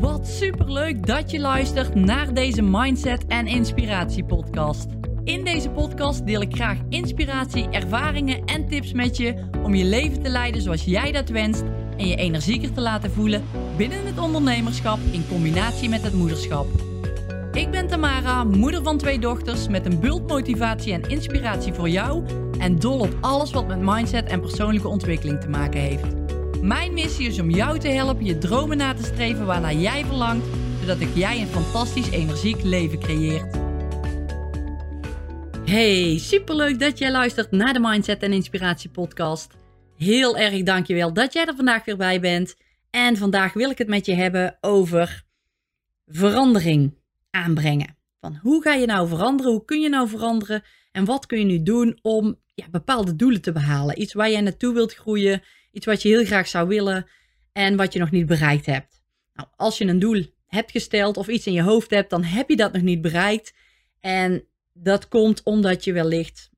Wat superleuk dat je luistert naar deze Mindset en Inspiratie podcast. In deze podcast deel ik graag inspiratie, ervaringen en tips met je om je leven te leiden zoals jij dat wenst en je energieker te laten voelen binnen het ondernemerschap in combinatie met het moederschap. Ik ben Tamara, moeder van twee dochters met een bult motivatie en inspiratie voor jou en dol op alles wat met mindset en persoonlijke ontwikkeling te maken heeft. Mijn missie is om jou te helpen je dromen na te streven waarnaar jij verlangt, zodat ik jij een fantastisch energiek leven creëert. Hey, superleuk dat jij luistert naar de Mindset en Inspiratie podcast. Heel erg dankjewel dat jij er vandaag weer bij bent. En vandaag wil ik het met je hebben over verandering aanbrengen. Van hoe ga je nou veranderen? Hoe kun je nou veranderen? En wat kun je nu doen om ja, bepaalde doelen te behalen? Iets waar jij naartoe wilt groeien, iets wat je heel graag zou willen en wat je nog niet bereikt hebt. Nou, als je een doel hebt gesteld of iets in je hoofd hebt, dan heb je dat nog niet bereikt. En dat komt omdat je wellicht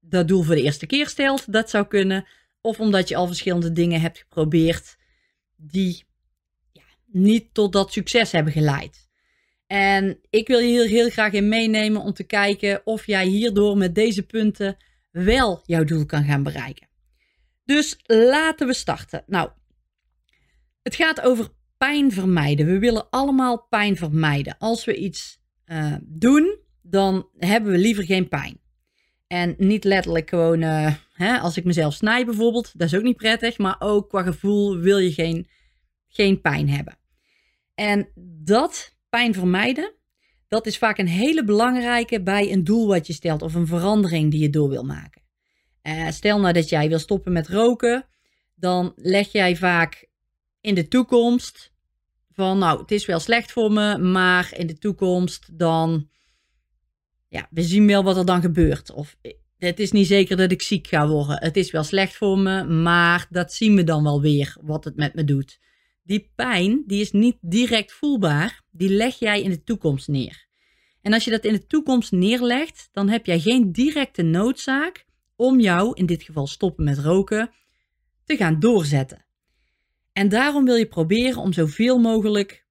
dat doel voor de eerste keer stelt. Dat zou kunnen. Of omdat je al verschillende dingen hebt geprobeerd die ja, niet tot dat succes hebben geleid. En ik wil je hier heel graag in meenemen om te kijken of jij hierdoor met deze punten wel jouw doel kan gaan bereiken. Dus laten we starten. Nou, het gaat over pijn vermijden. We willen allemaal pijn vermijden. Als we iets uh, doen, dan hebben we liever geen pijn. En niet letterlijk gewoon, uh, hè, als ik mezelf snij bijvoorbeeld, dat is ook niet prettig, maar ook qua gevoel wil je geen, geen pijn hebben. En dat pijn vermijden, dat is vaak een hele belangrijke bij een doel wat je stelt of een verandering die je door wil maken. Uh, stel nou dat jij wil stoppen met roken, dan leg jij vaak in de toekomst van, nou, het is wel slecht voor me, maar in de toekomst dan, ja, we zien wel wat er dan gebeurt. Of het is niet zeker dat ik ziek ga worden. Het is wel slecht voor me, maar dat zien we dan wel weer, wat het met me doet. Die pijn, die is niet direct voelbaar, die leg jij in de toekomst neer. En als je dat in de toekomst neerlegt, dan heb jij geen directe noodzaak om jou, in dit geval stoppen met roken, te gaan doorzetten. En daarom wil je proberen om zoveel mogelijk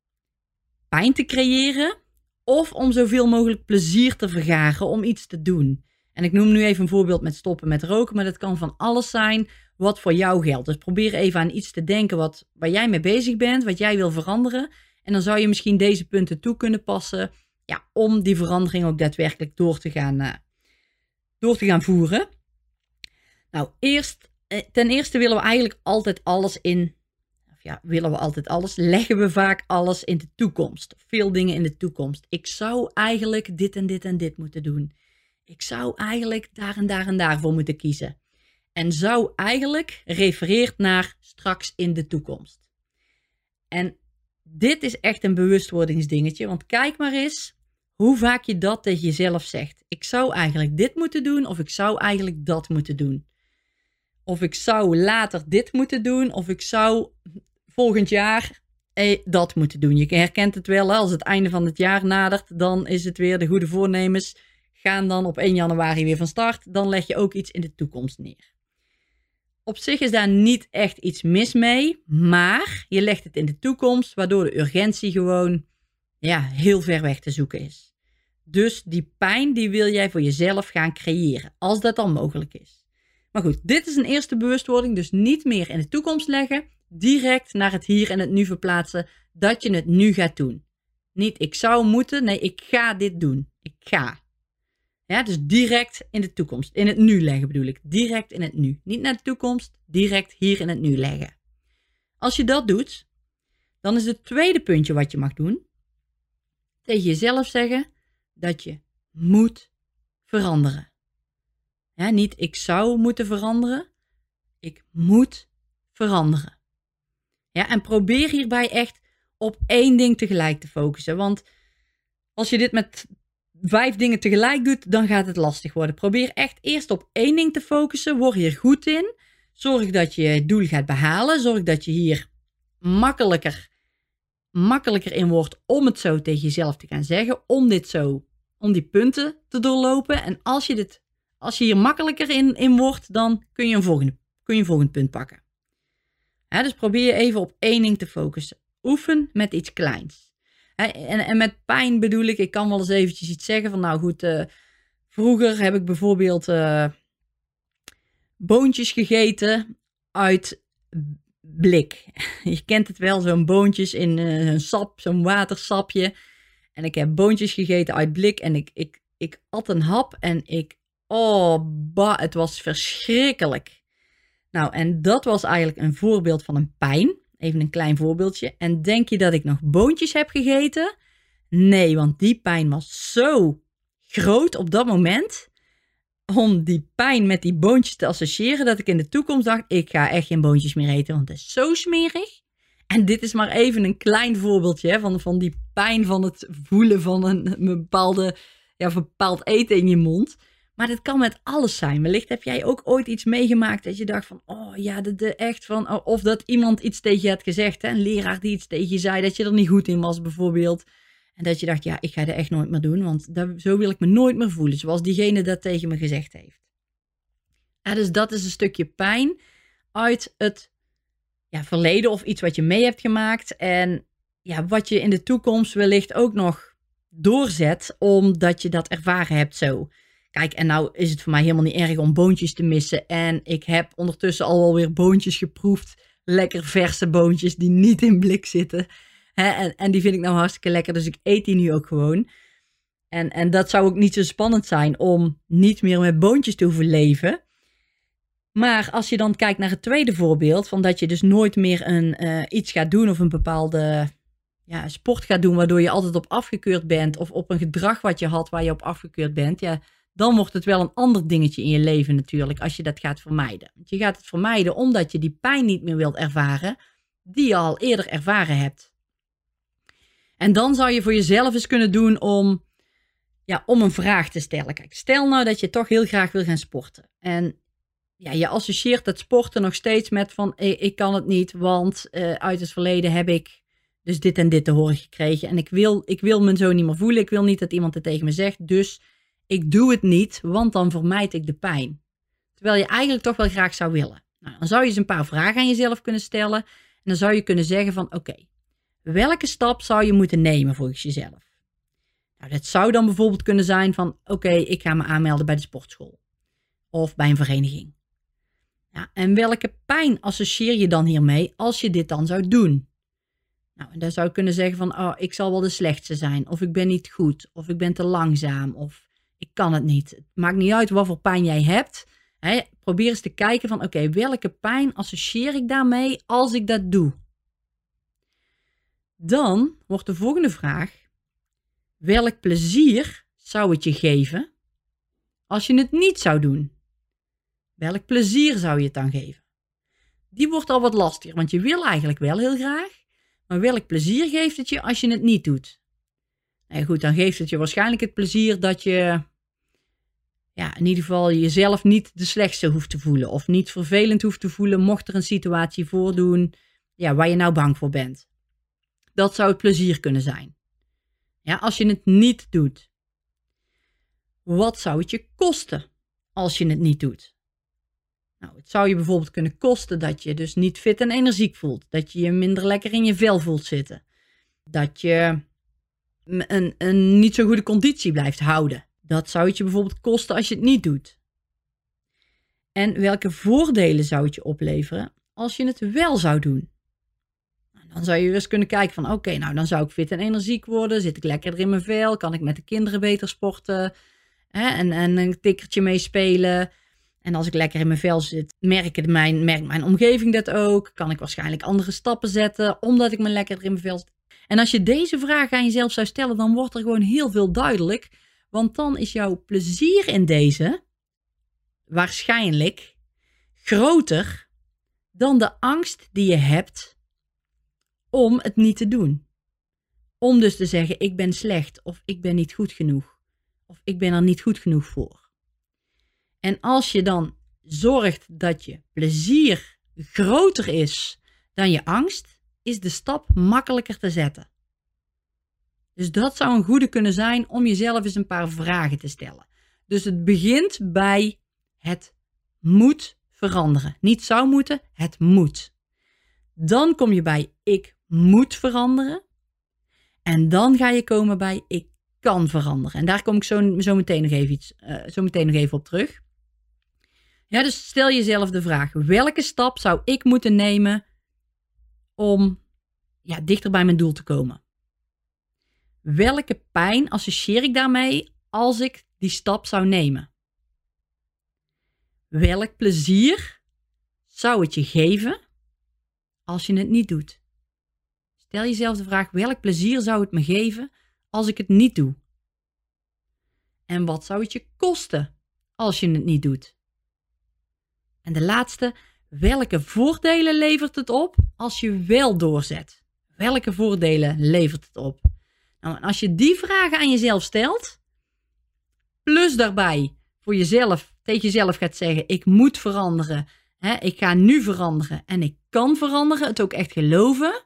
pijn te creëren of om zoveel mogelijk plezier te vergaren om iets te doen. En ik noem nu even een voorbeeld met stoppen met roken, maar dat kan van alles zijn wat voor jou geldt. Dus probeer even aan iets te denken wat, waar jij mee bezig bent, wat jij wil veranderen. En dan zou je misschien deze punten toe kunnen passen ja, om die verandering ook daadwerkelijk door te gaan, uh, door te gaan voeren. Nou, eerst, eh, ten eerste willen we eigenlijk altijd alles in, of ja, willen we altijd alles, leggen we vaak alles in de toekomst. Veel dingen in de toekomst. Ik zou eigenlijk dit en dit en dit moeten doen. Ik zou eigenlijk daar en daar en daarvoor moeten kiezen. En zou eigenlijk refereert naar straks in de toekomst. En dit is echt een bewustwordingsdingetje, want kijk maar eens hoe vaak je dat tegen jezelf zegt. Ik zou eigenlijk dit moeten doen of ik zou eigenlijk dat moeten doen. Of ik zou later dit moeten doen. Of ik zou volgend jaar eh, dat moeten doen. Je herkent het wel. Als het einde van het jaar nadert, dan is het weer de goede voornemens. Gaan dan op 1 januari weer van start. Dan leg je ook iets in de toekomst neer. Op zich is daar niet echt iets mis mee. Maar je legt het in de toekomst, waardoor de urgentie gewoon ja, heel ver weg te zoeken is. Dus die pijn die wil jij voor jezelf gaan creëren, als dat dan mogelijk is. Maar goed, dit is een eerste bewustwording, dus niet meer in de toekomst leggen, direct naar het hier en het nu verplaatsen, dat je het nu gaat doen. Niet ik zou moeten, nee, ik ga dit doen. Ik ga. Ja, dus direct in de toekomst. In het nu leggen bedoel ik. Direct in het nu. Niet naar de toekomst, direct hier in het nu leggen. Als je dat doet, dan is het tweede puntje wat je mag doen, tegen jezelf zeggen dat je moet veranderen. Ja, niet ik zou moeten veranderen. Ik moet veranderen. Ja, en probeer hierbij echt op één ding tegelijk te focussen. Want als je dit met vijf dingen tegelijk doet, dan gaat het lastig worden. Probeer echt eerst op één ding te focussen. Word hier goed in. Zorg dat je het doel gaat behalen. Zorg dat je hier makkelijker, makkelijker in wordt om het zo tegen jezelf te gaan zeggen. Om dit zo, om die punten te doorlopen. En als je dit als je hier makkelijker in, in wordt, dan kun je, een volgende, kun je een volgend punt pakken. dus probeer je even op één ding te focussen. Oefen met iets kleins. En, en met pijn bedoel ik, ik kan wel eens eventjes iets zeggen van nou goed, uh, vroeger heb ik bijvoorbeeld uh, boontjes gegeten uit blik. Je kent het wel, zo'n boontjes in uh, een sap, zo'n watersapje. En ik heb boontjes gegeten uit blik en ik, ik, ik at een hap en ik, oh, bah, het was verschrikkelijk. Nou, en dat was eigenlijk een voorbeeld van een pijn. Even een klein voorbeeldje. En denk je dat ik nog boontjes heb gegeten? Nee, want die pijn was zo groot op dat moment. Om die pijn met die boontjes te associëren, dat ik in de toekomst dacht: ik ga echt geen boontjes meer eten, want het is zo smerig. En dit is maar even een klein voorbeeldje van, van die pijn van het voelen van een, bepaalde, ja, bepaald eten in je mond. Maar dit kan met alles zijn. Wellicht heb jij ook ooit iets meegemaakt dat je dacht van, oh ja, de, de echt van, oh, of dat iemand iets tegen je had gezegd, hè? een leraar die iets tegen je zei, dat je er niet goed in was bijvoorbeeld. En dat je dacht, ja, ik ga dat echt nooit meer doen, want dat, zo wil ik me nooit meer voelen, zoals diegene dat tegen me gezegd heeft. Dus dat is een stukje pijn uit het ja, verleden of iets wat je mee hebt gemaakt en ja, wat je in de toekomst wellicht ook nog doorzet, omdat je dat ervaren hebt zo. Kijk, en nou is het voor mij helemaal niet erg om boontjes te missen. En ik heb ondertussen al wel weer boontjes geproefd. Lekker verse boontjes die niet in blik zitten. en, en die vind ik nou hartstikke lekker, dus ik eet die nu ook gewoon. En, en dat zou ook niet zo spannend zijn om niet meer met boontjes te hoeven leven. Maar als je dan kijkt naar het tweede voorbeeld, van dat je dus nooit meer een, uh, iets gaat doen of een bepaalde ja, sport gaat doen waardoor je altijd op afgekeurd bent, of op een gedrag wat je had waar je op afgekeurd bent, ja, dan wordt het wel een ander dingetje in je leven natuurlijk als je dat gaat vermijden. Want je gaat het vermijden omdat je die pijn niet meer wilt ervaren die je al eerder ervaren hebt. En dan zou je voor jezelf eens kunnen doen om, ja, om een vraag te stellen. Kijk, stel nou dat je toch heel graag wil gaan sporten. En ja, je associeert het sporten nog steeds met van ik, ik kan het niet, want uh, uit het verleden heb ik dus dit en dit te horen gekregen. En ik wil, ik wil me zo niet meer voelen. Ik wil niet dat iemand het tegen me zegt. Dus ik doe het niet, want dan vermijd ik de pijn. Terwijl je eigenlijk toch wel graag zou willen. Nou, dan zou je eens een paar vragen aan jezelf kunnen stellen. En dan zou je kunnen zeggen van oké, welke stap zou je moeten nemen volgens jezelf? Nou, dat zou dan bijvoorbeeld kunnen zijn van oké, ik ga me aanmelden bij de sportschool. Of bij een vereniging. Ja, en welke pijn associeer je dan hiermee als je dit dan zou doen? Nou, dan zou je kunnen zeggen van, oh, ik zal wel de slechtste zijn. Of ik ben niet goed. Of ik ben te langzaam. Of ik kan het niet. Het maakt niet uit wat voor pijn jij hebt. Hè? Probeer eens te kijken van oké, welke pijn associeer ik daarmee als ik dat doe? Dan wordt de volgende vraag: welk plezier zou het je geven als je het niet zou doen? Welk plezier zou je het dan geven? Die wordt al wat lastiger, want je wil eigenlijk wel heel graag, maar welk plezier geeft het je als je het niet doet? En goed, dan geeft het je waarschijnlijk het plezier dat je ja, in ieder geval jezelf niet de slechtste hoeft te voelen. Of niet vervelend hoeft te voelen mocht er een situatie voordoen ja, waar je nou bang voor bent. Dat zou het plezier kunnen zijn. Ja, als je het niet doet. Wat zou het je kosten als je het niet doet? Nou, het zou je bijvoorbeeld kunnen kosten dat je dus niet fit en energiek voelt. Dat je je minder lekker in je vel voelt zitten. Dat je een, een niet zo goede conditie blijft houden. Dat zou het je bijvoorbeeld kosten als je het niet doet. En welke voordelen zou het je opleveren als je het wel zou doen? Nou, dan zou je eens kunnen kijken van oké, nou dan zou ik fit en energiek worden, zit ik lekkerder in mijn vel, kan ik met de kinderen beter sporten hè, en, en een tikkertje meespelen. En als ik lekker in mijn vel zit, merkt mijn, mijn omgeving dat ook. Kan ik waarschijnlijk andere stappen zetten, omdat ik me lekkerder in mijn vel zit. En als je deze vraag aan jezelf zou stellen, dan wordt er gewoon heel veel duidelijk want dan is jouw plezier in deze waarschijnlijk groter dan de angst die je hebt om het niet te doen. Om dus te zeggen: ik ben slecht of ik ben niet goed genoeg of ik ben er niet goed genoeg voor. En als je dan zorgt dat je plezier groter is dan je angst, is de stap makkelijker te zetten. Dus dat zou een goede kunnen zijn om jezelf eens een paar vragen te stellen. Dus het begint bij het moet veranderen. Niet zou moeten, het moet. Dan kom je bij ik moet veranderen. En dan ga je komen bij ik kan veranderen. En daar kom ik zo, zo, meteen, nog even iets, uh, zo meteen nog even op terug. Ja, dus stel jezelf de vraag: welke stap zou ik moeten nemen om ja, dichter bij mijn doel te komen? Welke pijn associeer ik daarmee als ik die stap zou nemen? Welk plezier zou het je geven als je het niet doet? Stel jezelf de vraag: welk plezier zou het me geven als ik het niet doe? En wat zou het je kosten als je het niet doet? En de laatste, welke voordelen levert het op als je wel doorzet? Welke voordelen levert het op? Nou, als je die vragen aan jezelf stelt, plus daarbij voor jezelf, tegen jezelf gaat zeggen: ik moet veranderen, hè, ik ga nu veranderen en ik kan veranderen, het ook echt geloven,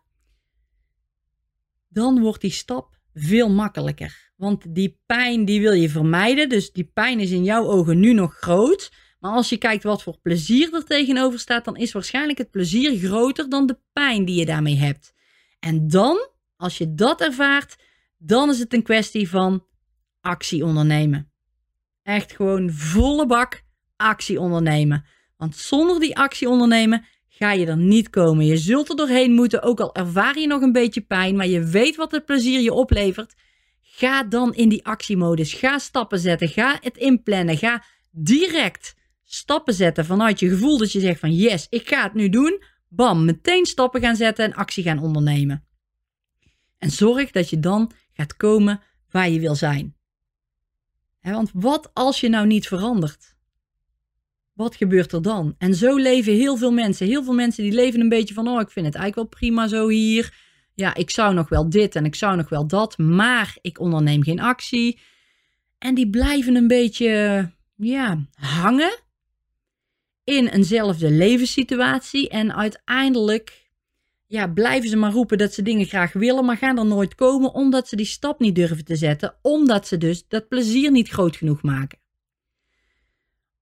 dan wordt die stap veel makkelijker. Want die pijn die wil je vermijden, dus die pijn is in jouw ogen nu nog groot. Als je kijkt wat voor plezier er tegenover staat, dan is waarschijnlijk het plezier groter dan de pijn die je daarmee hebt. En dan, als je dat ervaart, dan is het een kwestie van actie ondernemen. Echt gewoon volle bak actie ondernemen. Want zonder die actie ondernemen ga je er niet komen. Je zult er doorheen moeten, ook al ervaar je nog een beetje pijn, maar je weet wat het plezier je oplevert. Ga dan in die actiemodus. Ga stappen zetten. Ga het inplannen. Ga direct stappen zetten vanuit je gevoel dat je zegt van yes, ik ga het nu doen. Bam, meteen stappen gaan zetten en actie gaan ondernemen. En zorg dat je dan gaat komen waar je wil zijn. want wat als je nou niet verandert? Wat gebeurt er dan? En zo leven heel veel mensen. Heel veel mensen die leven een beetje van, oh, ik vind het eigenlijk wel prima zo hier. Ja, ik zou nog wel dit en ik zou nog wel dat, maar ik onderneem geen actie. En die blijven een beetje, ja, hangen in eenzelfde levenssituatie. En uiteindelijk ja, blijven ze maar roepen dat ze dingen graag willen, maar gaan er nooit komen omdat ze die stap niet durven te zetten. Omdat ze dus dat plezier niet groot genoeg maken.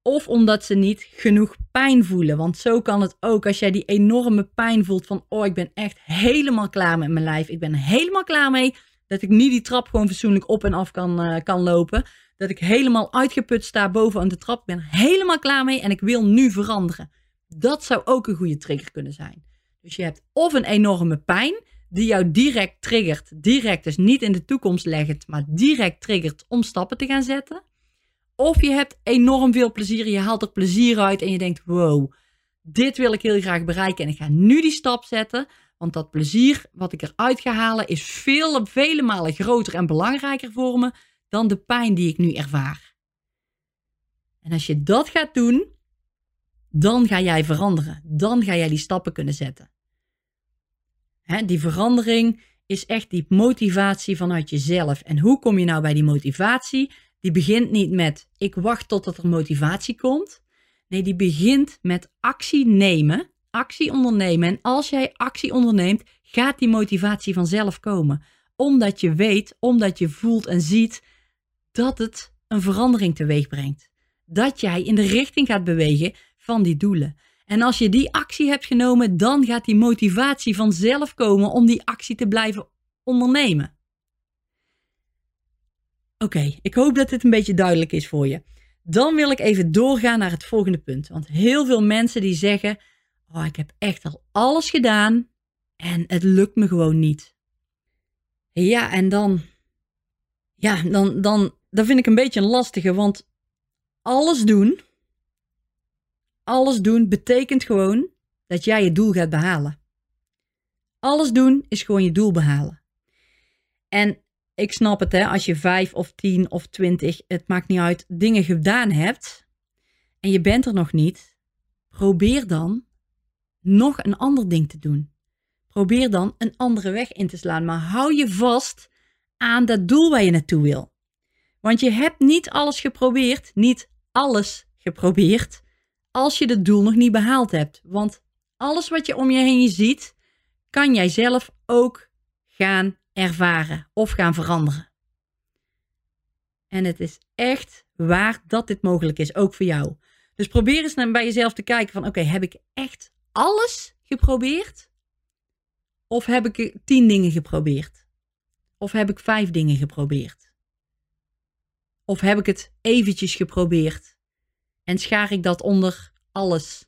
Of omdat ze niet genoeg pijn voelen. Want zo kan het ook. Als jij die enorme pijn voelt van, oh, ik ben echt helemaal klaar met mijn lijf. Ik ben helemaal klaar mee dat ik niet die trap gewoon fatsoenlijk op en af kan, uh, kan lopen dat ik helemaal uitgeput sta boven aan de trap. Ik ben helemaal klaar mee en ik wil nu veranderen. Dat zou ook een goede trigger kunnen zijn. Dus je hebt of een enorme pijn die jou direct triggert, direct dus niet in de toekomst leggend, maar direct triggert om stappen te gaan zetten. Of je hebt enorm veel plezier, je haalt er plezier uit en je denkt, wow, dit wil ik heel graag bereiken en ik ga nu die stap zetten. Want dat plezier wat ik eruit ga halen is vele, vele malen groter en belangrijker voor me dan de pijn die ik nu ervaar. En als je dat gaat doen, dan ga jij veranderen. Dan ga jij die stappen kunnen zetten. die verandering is echt die motivatie vanuit jezelf. En hoe kom je nou bij die motivatie? Die begint niet met ik wacht totdat er motivatie komt. Nee, die begint met actie nemen, actie ondernemen. En als jij actie onderneemt, gaat die motivatie vanzelf komen. Omdat je weet, omdat je voelt en ziet dat het een verandering teweeg brengt. Dat jij in de richting gaat bewegen van die doelen. En als je die actie hebt genomen, dan gaat die motivatie vanzelf komen om die actie te blijven ondernemen. Oké, ik hoop dat dit een beetje duidelijk is voor je. Dan wil ik even doorgaan naar het volgende punt. Want heel veel mensen die zeggen: Oh, ik heb echt al alles gedaan en het lukt me gewoon niet. Ja, en dan. Ja, dan, dan dat vind ik een beetje een lastige, want alles doen, alles doen betekent gewoon dat jij je doel gaat behalen. Alles doen is gewoon je doel behalen. En ik snap het, hè, als je vijf of tien of twintig, het maakt niet uit, dingen gedaan hebt en je bent er nog niet, probeer dan nog een ander ding te doen. Probeer dan een andere weg in te slaan, maar hou je vast aan dat doel waar je naartoe wil. Want je hebt niet alles geprobeerd, niet alles geprobeerd, als je het doel nog niet behaald hebt. Want alles wat je om je heen ziet, kan jij zelf ook gaan ervaren of gaan veranderen. En het is echt waar dat dit mogelijk is, ook voor jou. Dus probeer eens naar bij jezelf te kijken van oké, heb ik echt alles geprobeerd? Of heb ik tien dingen geprobeerd? Of heb ik vijf dingen geprobeerd? Of heb ik het eventjes geprobeerd en schaar ik dat onder alles?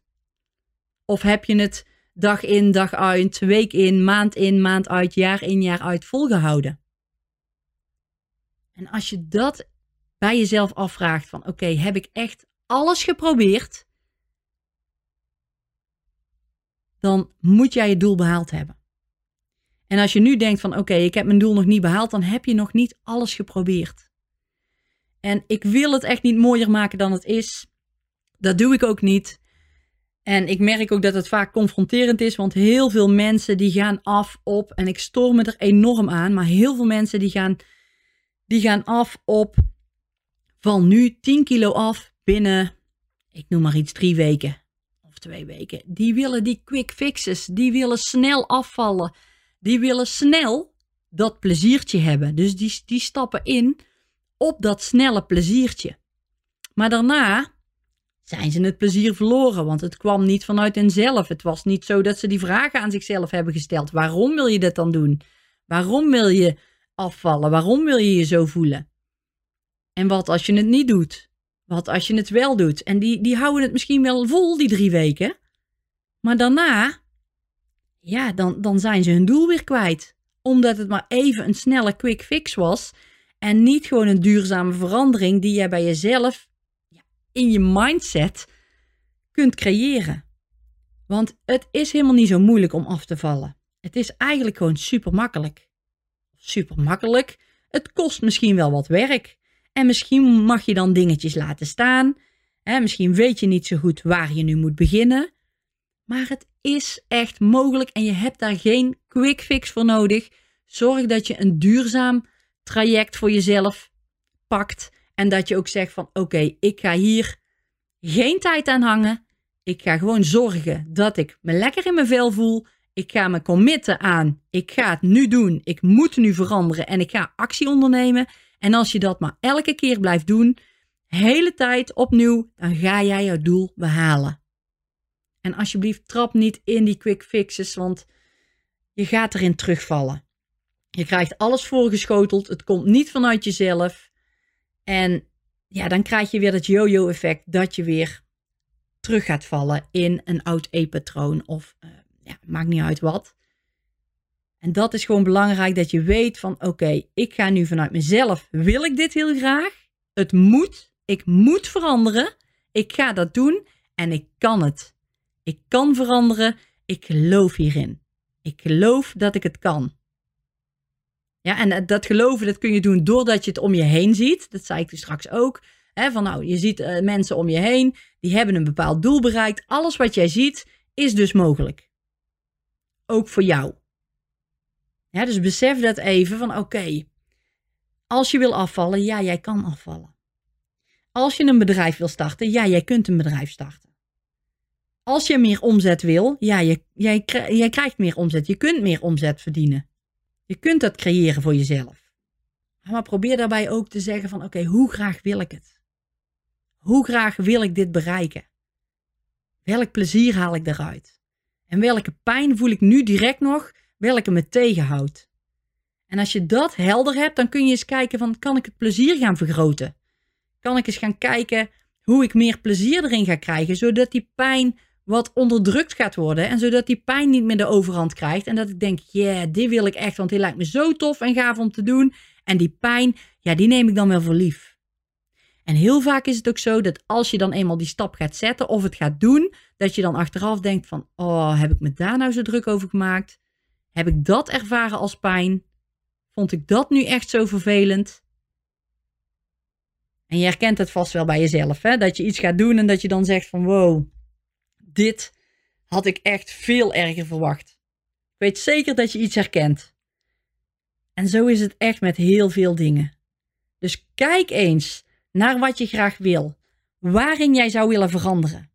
Of heb je het dag in, dag uit, week in, maand in, maand uit, jaar in, jaar uit volgehouden? En als je dat bij jezelf afvraagt van oké, heb ik echt alles geprobeerd? Dan moet jij je doel behaald hebben. En als je nu denkt van oké, ik heb mijn doel nog niet behaald, dan heb je nog niet alles geprobeerd. En ik wil het echt niet mooier maken dan het is. Dat doe ik ook niet. En ik merk ook dat het vaak confronterend is, want heel veel mensen die gaan af op, en ik stoor me er enorm aan, maar heel veel mensen die gaan, die gaan af op van nu 10 kilo af binnen, ik noem maar iets, drie weken twee weken. Die willen die quick fixes, die willen snel afvallen, die willen snel dat pleziertje hebben. Dus die, die stappen in op dat snelle pleziertje. Maar daarna zijn ze het plezier verloren, want het kwam niet vanuit henzelf. Het was niet zo dat ze die vragen aan zichzelf hebben gesteld. Waarom wil je dat dan doen? Waarom wil je afvallen? Waarom wil je je zo voelen? En wat als je het niet doet? Wat als je het wel doet? En die, die houden het misschien wel vol, die drie weken. Maar daarna, ja, dan, dan zijn ze hun doel weer kwijt. Omdat het maar even een snelle quick fix was. En niet gewoon een duurzame verandering die je bij jezelf in je mindset kunt creëren. Want het is helemaal niet zo moeilijk om af te vallen. Het is eigenlijk gewoon super makkelijk. Super makkelijk. Het kost misschien wel wat werk. En misschien mag je dan dingetjes laten staan. Hè, misschien weet je niet zo goed waar je nu moet beginnen. Maar het is echt mogelijk en je hebt daar geen quick fix voor nodig. Zorg dat je een duurzaam traject voor jezelf pakt. En dat je ook zegt van oké, ik ga hier geen tijd aan hangen. Ik ga gewoon zorgen dat ik me lekker in mijn vel voel. Ik ga me committen aan. Ik ga het nu doen. Ik moet nu veranderen en ik ga actie ondernemen. En als je dat maar elke keer blijft doen, hele tijd opnieuw, dan ga jij jouw doel behalen. En alsjeblieft, trap niet in die quick fixes, want je gaat erin terugvallen. Je krijgt alles voorgeschoteld. Het komt niet vanuit jezelf. En ja, dan krijg je weer dat yo-yo effect dat je weer terug gaat vallen in een oud E-patroon of uh, ja, maakt niet uit wat. En dat is gewoon belangrijk dat je weet van oké, ik ga nu vanuit mezelf, wil ik dit heel graag? Het moet, ik moet veranderen. Ik ga dat doen en ik kan het. Ik kan veranderen. Ik geloof hierin. Ik geloof dat ik het kan. Ja, en dat geloven dat kun je doen doordat je het om je heen ziet. Dat zei ik dus straks ook. Van nou, je ziet uh, mensen om je heen, die hebben een bepaald doel bereikt. Alles wat jij ziet is dus mogelijk. Ook voor jou. Ja, dus besef dat even van oké, als je wil afvallen, ja, jij kan afvallen. Als je een bedrijf wil starten, ja, jij kunt een bedrijf starten. Als je meer omzet wil, ja, je, jij, jij krijgt meer omzet. Je kunt meer omzet verdienen. Je kunt dat creëren voor jezelf. Maar probeer daarbij ook te zeggen van oké, hoe graag wil ik het? Hoe graag wil ik dit bereiken? Welk plezier haal ik eruit? En welke pijn voel ik nu direct nog, welke me tegenhoudt? En als je dat helder hebt, dan kun je eens kijken van kan ik het plezier gaan vergroten? Kan ik eens gaan kijken hoe ik meer plezier erin ga krijgen, zodat die pijn wat onderdrukt gaat worden. En zodat die pijn niet meer de overhand krijgt. En dat ik denk, yeah, dit wil ik echt, want dit lijkt me zo tof en gaaf om te doen. En die pijn, ja, die neem ik dan wel voor lief. En heel vaak is het ook zo dat als je dan eenmaal die stap gaat zetten of het gaat doen, dat je dan achteraf denkt van, oh, heb ik me daar nou zo druk over gemaakt? Heb ik dat ervaren als pijn? Vond ik dat nu echt zo vervelend? En je herkent het vast wel bij jezelf, hè? dat je iets gaat doen en dat je dan zegt van, wow, dit had ik echt veel erger verwacht. Ik weet zeker dat je iets herkent. En zo is het echt met heel veel dingen. Dus kijk eens naar wat je graag wil, waarin jij zou willen veranderen.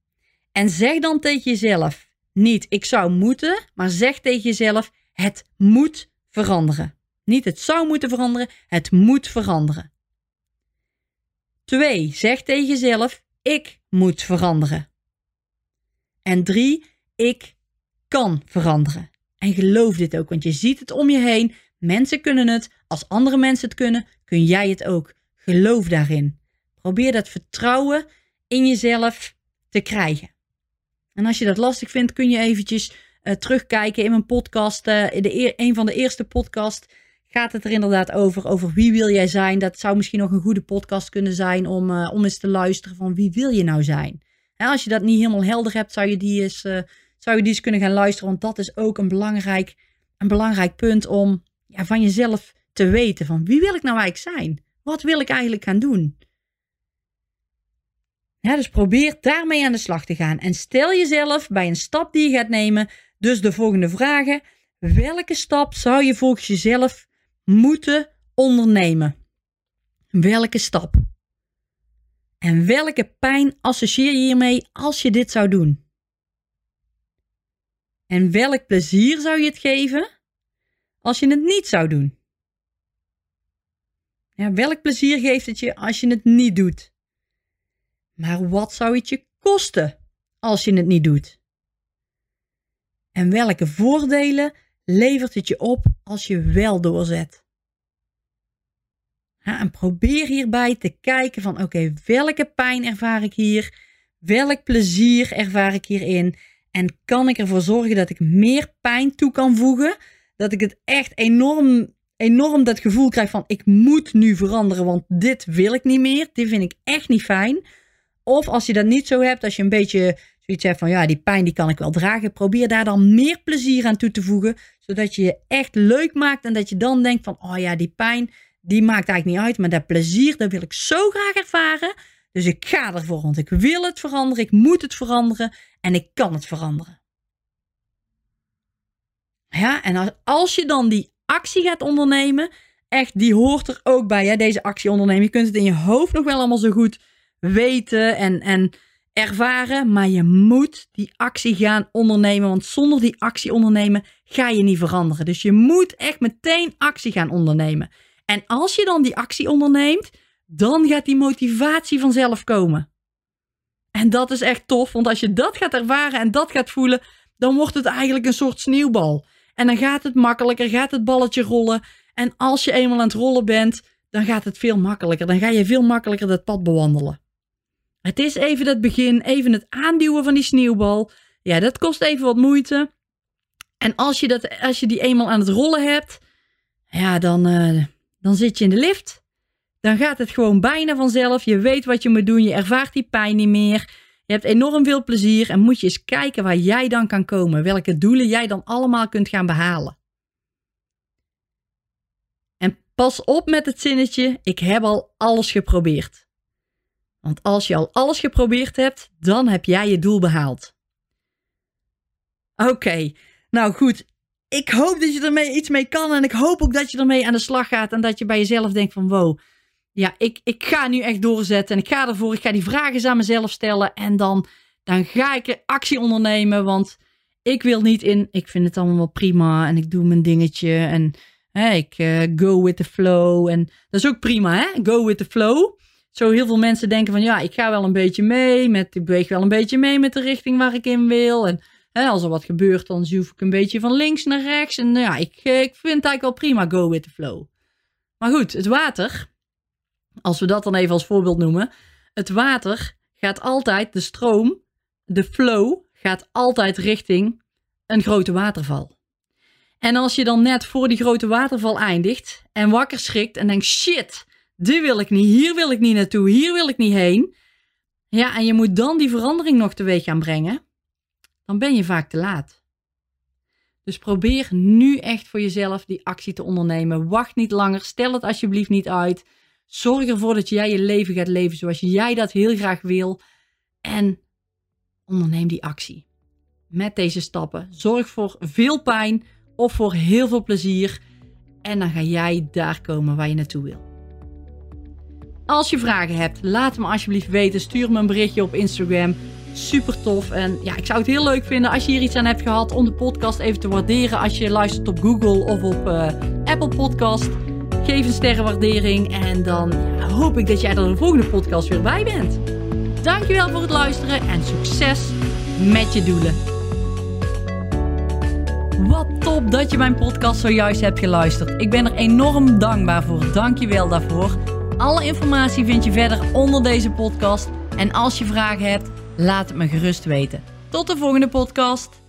En zeg dan tegen jezelf niet ik zou moeten, maar zeg tegen jezelf het moet veranderen. Niet het zou moeten veranderen, het moet veranderen. 2. Zeg tegen jezelf ik moet veranderen. En drie, ik kan veranderen. En geloof dit ook, want je ziet het om je heen. Mensen kunnen het. Als andere mensen het kunnen, kun jij het ook. Geloof daarin. Probeer dat vertrouwen in jezelf te krijgen. En als je dat lastig vindt, kun je eventjes uh, terugkijken in mijn podcast. Uh, de een van de eerste podcasts gaat het er inderdaad over. Over wie wil jij zijn. Dat zou misschien nog een goede podcast kunnen zijn om, uh, om eens te luisteren van wie wil je nou zijn. Als je dat niet helemaal helder hebt, zou je die eens, zou je die eens kunnen gaan luisteren. Want dat is ook een belangrijk, een belangrijk punt om ja, van jezelf te weten. Van wie wil ik nou eigenlijk zijn? Wat wil ik eigenlijk gaan doen? Ja, dus probeer daarmee aan de slag te gaan. En stel jezelf bij een stap die je gaat nemen, dus de volgende vragen. Welke stap zou je volgens jezelf moeten ondernemen? Welke stap? En welke pijn associeer je hiermee als je dit zou doen? En welk plezier zou je het geven als je het niet zou doen? Ja, welk plezier geeft het je als je het niet doet? Maar wat zou het je kosten als je het niet doet? En welke voordelen levert het je op als je wel doorzet? En probeer hierbij te kijken van oké, welke pijn ervaar ik hier? Welk plezier ervaar ik hierin? En kan ik ervoor zorgen dat ik meer pijn toe kan voegen? Dat ik het echt enorm, enorm dat gevoel krijg van ik moet nu veranderen, want dit wil ik niet meer. Dit vind ik echt niet fijn. Of als je dat niet zo hebt, als je een beetje zoiets hebt van ja, die pijn die kan ik wel dragen. Probeer daar dan meer plezier aan toe te voegen. Zodat je je echt leuk maakt en dat je dan denkt van oh ja, die pijn die maakt eigenlijk niet uit. Maar dat plezier, dat wil ik zo graag ervaren. Dus ik ga ervoor, want ik wil het veranderen. Ik moet het veranderen en ik kan het veranderen. Ja, en als je dan die actie gaat ondernemen, echt, die hoort er ook bij, hè, deze actie ondernemen. Je kunt het in je hoofd nog wel allemaal zo goed weten en, en ervaren. Maar je moet die actie gaan ondernemen. Want zonder die actie ondernemen ga je niet veranderen. Dus je moet echt meteen actie gaan ondernemen. En als je dan die actie onderneemt, dan gaat die motivatie vanzelf komen. En dat is echt tof, want als je dat gaat ervaren en dat gaat voelen, dan wordt het eigenlijk een soort sneeuwbal. En dan gaat het makkelijker, gaat het balletje rollen. En als je eenmaal aan het rollen bent, dan gaat het veel makkelijker. Dan ga je veel makkelijker dat pad bewandelen. Het is even het begin, even het aanduwen van die sneeuwbal. Ja, dat kost even wat moeite. En als je, dat, als je die eenmaal aan het rollen hebt, ja, dan, uh, dan zit je in de lift. Dan gaat het gewoon bijna vanzelf. Je weet wat je moet doen. Je ervaart die pijn niet meer. Je hebt enorm veel plezier. En moet je eens kijken waar jij dan kan komen. Welke doelen jij dan allemaal kunt gaan behalen. En pas op met het zinnetje: ik heb al alles geprobeerd. Want als je al alles geprobeerd hebt, dan heb jij je doel behaald. Oké, nou goed. Ik hoop dat je ermee iets mee kan. En ik hoop ook dat je ermee aan de slag gaat. En dat je bij jezelf denkt van wow. Ja, ik, ik ga nu echt doorzetten. En ik ga ervoor. Ik ga die vragen aan mezelf stellen. En dan, dan ga ik actie ondernemen. Want ik wil niet in. Ik vind het allemaal wel prima. En ik doe mijn dingetje. En ik uh, go with the flow. En dat is ook prima, hè? Go with the flow zo heel veel mensen denken van ja, ik ga wel een beetje mee, met, ik beweeg wel een beetje mee met de richting waar ik in wil. En hè, als er wat gebeurt, dan zoef ik een beetje van links naar rechts. En nou ja, ik, ik vind het eigenlijk wel prima, go with the flow. Maar goed, het water, als we dat dan even als voorbeeld noemen. Het water gaat altijd, de stroom, de flow, gaat altijd richting een grote waterval. En als je dan net voor die grote waterval eindigt en wakker schrikt en denkt shit, dit wil ik niet, hier wil ik niet naartoe, hier wil ik niet heen. Ja, en je moet dan die verandering nog teweeg gaan brengen. Dan ben je vaak te laat. Dus probeer nu echt voor jezelf die actie te ondernemen. Wacht niet langer, stel het alsjeblieft niet uit. Zorg ervoor dat jij je leven gaat leven zoals jij dat heel graag wil. En onderneem die actie. Met deze stappen. Zorg voor veel pijn of voor heel veel plezier. En dan ga jij daar komen waar je naartoe wil. Als je vragen hebt, laat me alsjeblieft weten. Stuur me een berichtje op Instagram. Super tof. En ja, ik zou het heel leuk vinden als je hier iets aan hebt gehad om de podcast even te waarderen. Als je luistert op Google of op uh, Apple Podcast. Geef een sterrenwaardering. En dan hoop ik dat jij er de volgende podcast weer bij bent. Dankjewel voor het luisteren en succes met je doelen. Wat top dat je mijn podcast zojuist hebt geluisterd. Ik ben er enorm dankbaar voor. Dank je wel daarvoor. Alle informatie vind je verder onder deze podcast. En als je vragen hebt, laat het me gerust weten. Tot de volgende podcast.